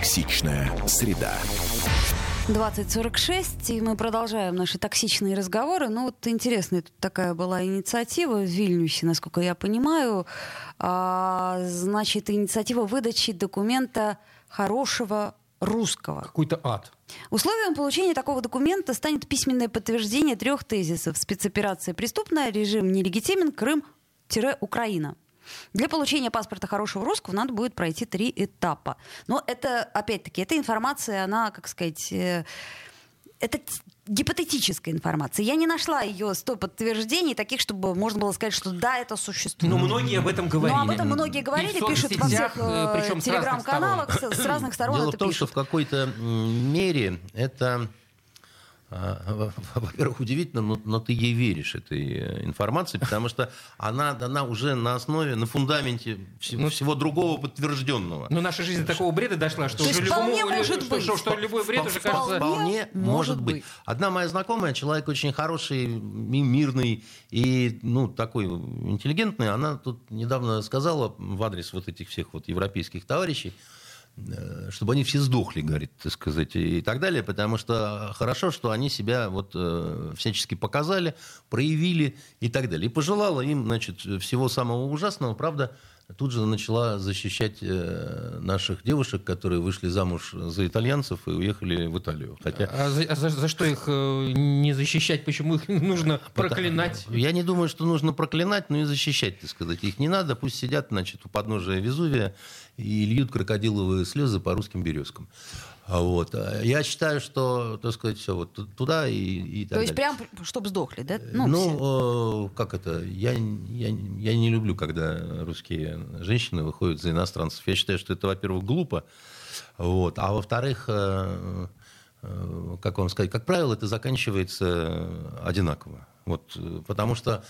Токсичная среда. 2046, и мы продолжаем наши токсичные разговоры. Ну, вот интересная тут такая была инициатива в Вильнюсе, насколько я понимаю. А, значит, инициатива выдачи документа хорошего русского. Какой-то ад. Условием получения такого документа станет письменное подтверждение трех тезисов. Спецоперация преступная, режим нелегитимен, Крым-Украина. Для получения паспорта хорошего русского надо будет пройти три этапа. Но это, опять-таки, эта информация, она, как сказать, э, это гипотетическая информация. Я не нашла ее сто подтверждений таких, чтобы можно было сказать, что да, это существует. Но многие об этом говорили. Но об этом многие говорили, пишут во всех э, телеграм-каналах, с, с разных сторон Дело это в том, пишут. что в какой-то мере это во-первых, удивительно, но, но ты ей веришь, этой э, информации, потому что она дана уже на основе, на фундаменте всего, ну, всего другого подтвержденного. Но наша жизнь до такого бреда дошла, что уже любому, может что, быть. Что, что любой бред уже кажется... Вполне может быть. Одна моя знакомая, человек очень хороший, мирный и ну, такой интеллигентный, она тут недавно сказала в адрес вот этих всех вот европейских товарищей, чтобы они все сдохли, говорит, так сказать, и так далее, потому что хорошо, что они себя вот э, всячески показали, проявили и так далее. И пожелала им, значит, всего самого ужасного, правда, тут же начала защищать э, наших девушек, которые вышли замуж за итальянцев и уехали в Италию. Хотя... А, за, а за, за что их э, не защищать? Почему их <laughs> нужно проклинать? Я не думаю, что нужно проклинать, но и защищать, так сказать. Их не надо, пусть сидят, значит, у подножия Везувия и льют крокодиловые слезы по русским березкам. А вот. А я считаю, что, так сказать, все вот туда и, и так То есть далее. прям, чтобы сдохли, да? Ну, ну э, как это? Я, я, я не люблю, когда русские женщины выходят за иностранцев. Я считаю, что это, во-первых, глупо. Вот. А во-вторых, э, э, как вам сказать, как правило, это заканчивается одинаково. Вот, э, потому что Э,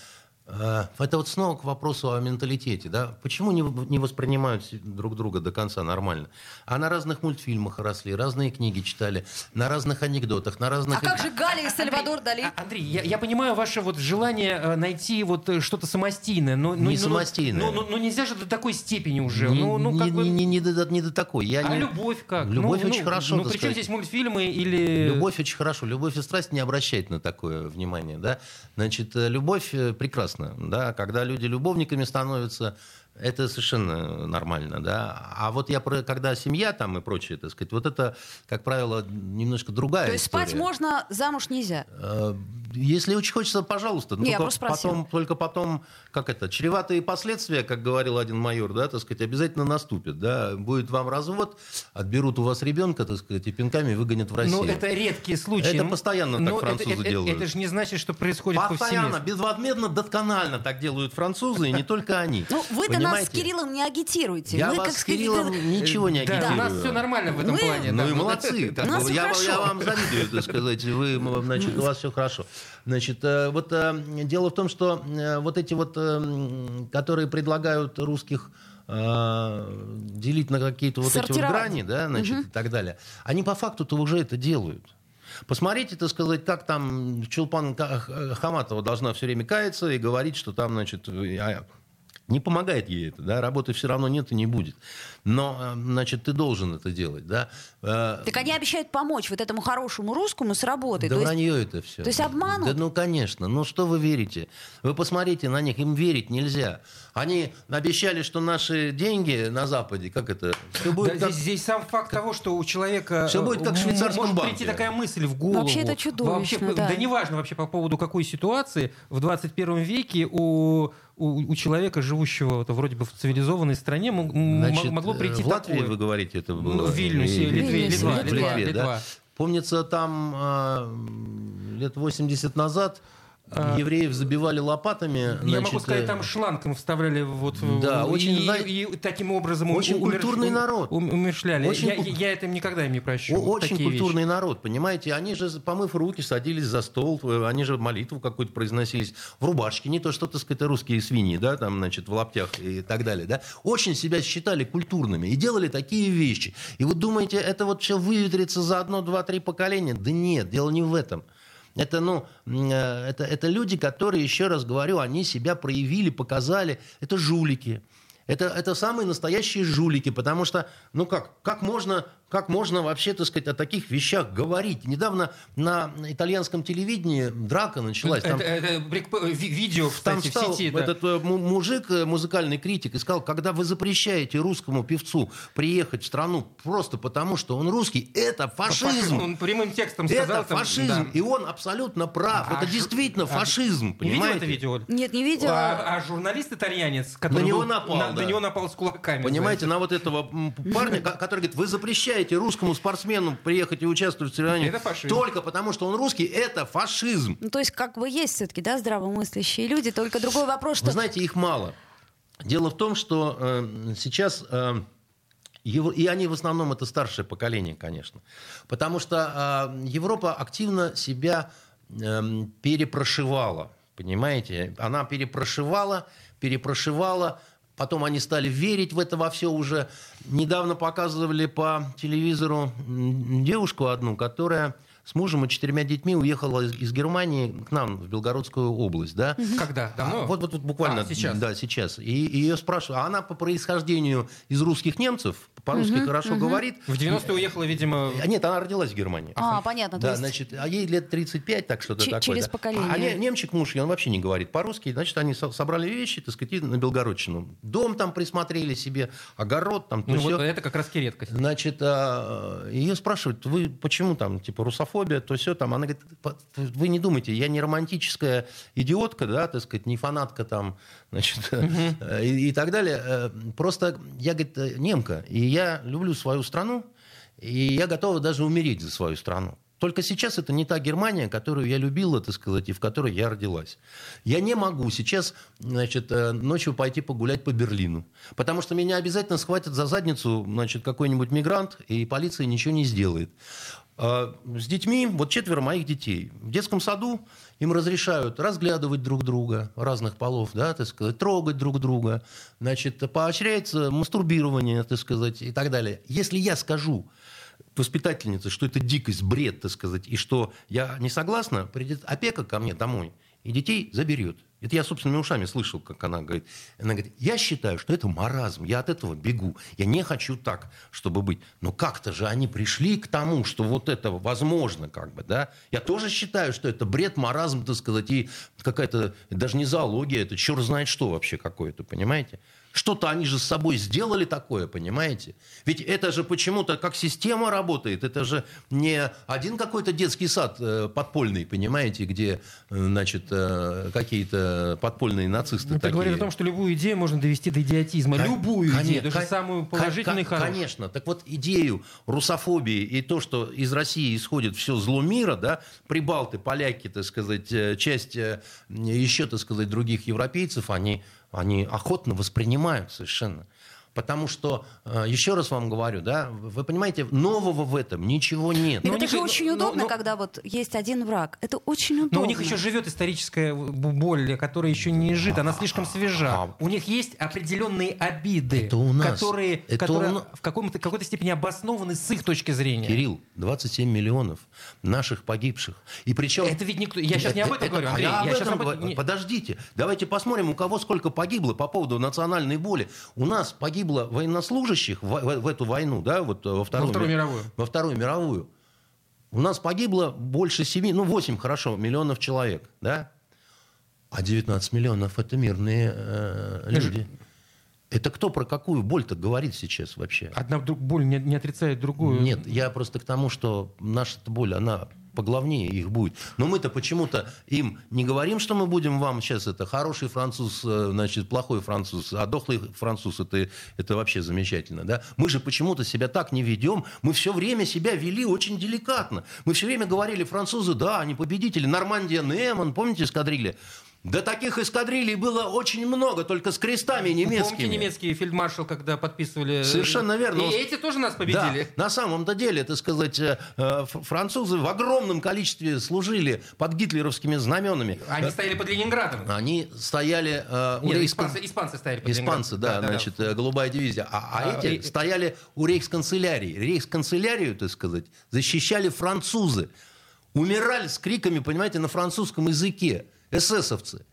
это вот снова к вопросу о менталитете. Да? Почему не, не воспринимают друг друга до конца нормально? А на разных мультфильмах росли, разные книги читали, на разных анекдотах, на разных... А как же Галя и Сальвадор Андрей, Дали? А, Андрей, я, я понимаю ваше вот желание э, найти вот э, что-то самостийное. Но, не но, самостийное. Но, но, но нельзя же до такой степени уже. Не, ну, ну, как не, бы... не, не, до, не до такой. Я а не... любовь как? Любовь ну, очень ну, хорошо. Ну, причем здесь мультфильмы или... Любовь очень хорошо. Любовь и страсть не обращает на такое внимание. Да? Значит, любовь прекрасна. Да? Когда когда люди любовниками становятся, это совершенно нормально, да. А вот я про, когда семья там и прочее, так сказать, вот это, как правило, немножко другая То есть история. спать можно, замуж нельзя? Э, если очень хочется, пожалуйста. Не, только, потом, только потом, как это, чреватые последствия, как говорил один майор, да, так сказать, обязательно наступят, да. Будет вам развод, отберут у вас ребенка, так сказать, и пинками выгонят в Россию. Ну, это редкие случаи. Это постоянно так французы это, делают. Это, это же не значит, что происходит Постоянно, безвозмездно, досконально так делают французы, и не только они. Ну, вы-то нас с Кириллом не агитируете. Я мы, вас как с Кириллом ничего не агитирую. Да, у нас все нормально в этом плане. Ну и молодцы. <laughs> Я вам завидую, так сказать. Вы, значит, у вас все хорошо. Значит, э, вот э, дело в том, что э, вот эти вот, которые предлагают русских делить на какие-то вот эти вот грани, да, значит, угу. и так далее, они по факту-то уже это делают. Посмотрите, так сказать, как там Чулпан Хаматова должна все время каяться и говорить, что там, значит, а, Не помогает ей это, да, работы все равно нет и не будет. Но, э, значит, ты должен это делать, да. Э, так они обещают помочь вот этому хорошему русскому с работой. Да то вранье есть... это все. То есть обманут? Да ну, конечно. Ну, что вы верите? Вы посмотрите на них, им верить нельзя. Они обещали, что наши деньги на Западе, как это, все будет да, как... здесь, здесь сам факт того, что у человека все будет как в швейцарском может банке. прийти такая мысль в голову. Вообще это чудовищно, вообще, да. Да неважно вообще по поводу какой ситуации в 21 веке у у, у человека, живущего вот, вроде бы в цивилизованной стране, Значит, могло прийти в Латвии, такое. вы говорите, это было? Ну, в Вильнюсе, Литве, Литва, Литва, Литва, Литва. Да? Помнится, там э, лет 80 назад а, Евреев забивали лопатами. Я значит, могу сказать, там шлангом вставляли вот да, и, очень, и, и таким образом очень умерш... культурный народ. Умершляли. Очень, я, я это никогда им не прощу. Очень культурный вещи. народ, понимаете? Они же, помыв руки, садились за стол, они же молитву какую-то произносились в рубашке, не то что, так сказать, русские свиньи, да, там, значит, в лаптях и так далее, да. Очень себя считали культурными и делали такие вещи. И вы думаете, это вот все выветрится за одно, два, три поколения? Да нет, дело не в этом. Это, ну, э, это, это люди, которые, еще раз говорю, они себя проявили, показали. Это жулики. Это, это самые настоящие жулики, потому что, ну как, как можно как можно вообще, так сказать, о таких вещах говорить? Недавно на итальянском телевидении драка началась. Там, это, это видео, кстати, там стал в сети. Этот да. мужик, э, музыкальный критик, и сказал, когда вы запрещаете русскому певцу приехать в страну просто потому, что он русский, это фашизм. Он прямым текстом сказал. Это там, фашизм, да. и он абсолютно прав. А, это действительно а, фашизм, понимаете? Не видел это видео? Нет, не видел. А, а журналист-итальянец, который на него, был, напал, на, да. на него напал с кулаками. Понимаете, знаете. на вот этого парня, который говорит, вы запрещаете позволяете русскому спортсмену приехать и участвовать в соревнованиях только потому, что он русский, это фашизм. Ну, то есть, как бы есть все-таки, да, здравомыслящие люди, только другой вопрос, что... Вы знаете, их мало. Дело в том, что э, сейчас... Э, его, и они в основном это старшее поколение, конечно. Потому что э, Европа активно себя э, перепрошивала. Понимаете? Она перепрошивала, перепрошивала Потом они стали верить в это во все уже. Недавно показывали по телевизору девушку одну, которая с мужем и четырьмя детьми уехала из, из Германии к нам в Белгородскую область, да? Когда? Давно? А, вот, вот, вот буквально. А, сейчас? Да, сейчас. И, и ее спрашивают, а она по происхождению из русских немцев, по-русски угу, хорошо угу. говорит. В 90-е уехала, видимо... А, нет, она родилась в Германии. А, понятно. Да, есть... значит, а ей лет 35, так что-то такое. Через да. поколение. А не, немчик муж, и он вообще не говорит по-русски. Значит, они со- собрали вещи, так сказать, на Белгородчину. Дом там присмотрели себе, огород там. Ну, вот это как раз редкость. Значит, а, ее спрашивают, вы почему там, типа, русофобия, то все там. Она говорит, вы не думайте, я не романтическая идиотка, да, так сказать, не фанатка там, <laughs> значит, и, и так далее. Э, просто я, говорит, немка, и я люблю свою страну, и я готова даже умереть за свою страну. Только сейчас это не та Германия, которую я любила, так сказать, и в которой я родилась. Я не могу сейчас значит, э, ночью пойти погулять по Берлину, потому что меня обязательно схватят за задницу значит, какой-нибудь мигрант, и полиция ничего не сделает. А, с детьми, вот четверо моих детей. В детском саду им разрешают разглядывать друг друга разных полов, да, так сказать, трогать друг друга, значит, поощряется мастурбирование, так сказать, и так далее. Если я скажу воспитательнице, что это дикость, бред, так сказать, и что я не согласна, придет опека ко мне домой и детей заберет. Это я собственными ушами слышал, как она говорит. Она говорит, я считаю, что это маразм, я от этого бегу. Я не хочу так, чтобы быть. Но как-то же они пришли к тому, что вот это возможно, как бы, да. Я тоже считаю, что это бред, маразм, так сказать, и какая-то, даже не зоология, это черт знает что вообще какое-то, понимаете? Что-то они же с собой сделали такое, понимаете? Ведь это же почему-то как система работает. Это же не один какой-то детский сад э, подпольный, понимаете, где, э, значит, э, какие-то подпольные нацисты Это такие. говорит о том, что любую идею можно довести до идиотизма. Кон- любую кон- идею, даже кон- самую положительную кон- Конечно. Так вот, идею русофобии и то, что из России исходит все зло мира, да, прибалты, поляки, так сказать, часть еще, так сказать, других европейцев, они они охотно воспринимают совершенно. Потому что, э, еще раз вам говорю, да, вы понимаете, нового в этом ничего нет. Но это же очень но, удобно, но, когда вот есть один враг. Это очень удобно. Но у них еще живет историческая боль, которая еще не жита, она слишком свежа. А, у них есть определенные обиды, это у нас. которые, это которые у... в каком-то, какой-то степени обоснованы с их точки зрения. Кирилл, 27 миллионов наших погибших. И причем... Это ведь никто... Я сейчас не об этом это, говорю, Андрей. Я, я об этом... об... Подождите, давайте посмотрим, у кого сколько погибло по поводу национальной боли. У нас погибло военнослужащих в, в, в эту войну, да, вот во Вторую, во Вторую мировую. Во Вторую мировую. У нас погибло больше 7, ну 8, хорошо, миллионов человек, да? А 19 миллионов это мирные э, люди. Это кто про какую боль-то говорит сейчас вообще? Одна боль не, не отрицает другую. Нет, я просто к тому, что наша боль, она поглавнее их будет. Но мы-то почему-то им не говорим, что мы будем вам сейчас это хороший француз, э, значит, плохой француз, а дохлый француз это, это вообще замечательно. Да? Мы же почему-то себя так не ведем. Мы все время себя вели очень деликатно. Мы все время говорили, французы, да, они победители. Нормандия, Неман, помните эскадрилья? Да таких эскадрилей было очень много, только с крестами немецкими. Помните немецкий фельдмаршал, когда подписывали... Совершенно верно. И эти тоже нас победили. Да, на самом-то деле, это сказать, э, э, французы в огромном количестве служили под гитлеровскими знаменами. Они да. стояли под Ленинградом. Они стояли... Э, Нет, рейхс... испанцы, испанцы стояли под Испанцы, да, да, значит, да. голубая дивизия. А, а, а эти и... стояли у рейхсканцелярии. Рейхсканцелярию, так сказать, защищали французы. Умирали с криками, понимаете, на французском языке эсэсовцы.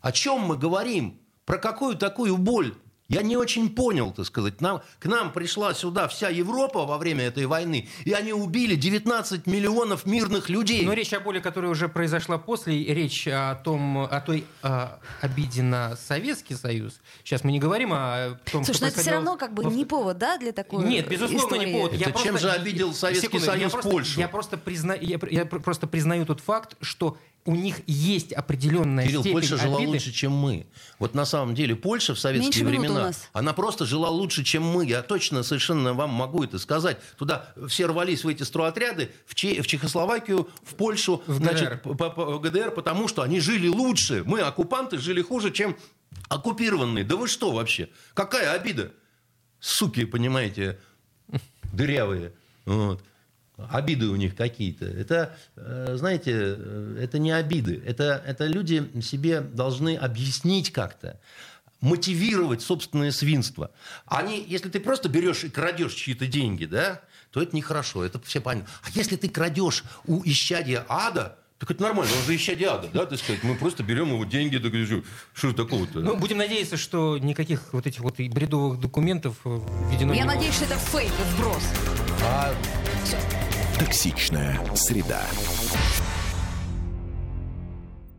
О чем мы говорим? Про какую такую боль? Я не очень понял, так сказать. Нам, к нам пришла сюда вся Европа во время этой войны, и они убили 19 миллионов мирных людей. Но речь о боли, которая уже произошла после, речь о том, о той о, обиде на Советский Союз. Сейчас мы не говорим о том, Слушай, что но это все равно как бы не повод, да, для такой Нет, безусловно, истории. не повод. Это я чем просто... же обидел Советский Секунду, Союз я просто, Польшу? Я просто, призна... я, я просто признаю тот факт, что у них есть определенная Кирилл, степень Польша жила обиды. лучше, чем мы. Вот на самом деле Польша в советские Меньше времена, она просто жила лучше, чем мы. Я точно совершенно вам могу это сказать. Туда все рвались в эти стройотряды, в, Че, в Чехословакию, в Польшу, в значит, ГДР. По, по, ГДР, потому что они жили лучше. Мы, оккупанты, жили хуже, чем оккупированные. Да вы что вообще? Какая обида? Суки, понимаете, дырявые. Вот обиды у них какие-то. Это, э, знаете, э, это не обиды. Это, это люди себе должны объяснить как-то мотивировать собственное свинство. Они, если ты просто берешь и крадешь чьи-то деньги, да, то это нехорошо, это все понятно. А если ты крадешь у исчадия ада, так это нормально, он же исчадие ада, да, так сказать. Мы просто берем его деньги, так, что такого-то? Ну, будем надеяться, что никаких вот этих вот бредовых документов введено Я надеюсь, что это фейк, вброс. А... Все. Токсичная среда.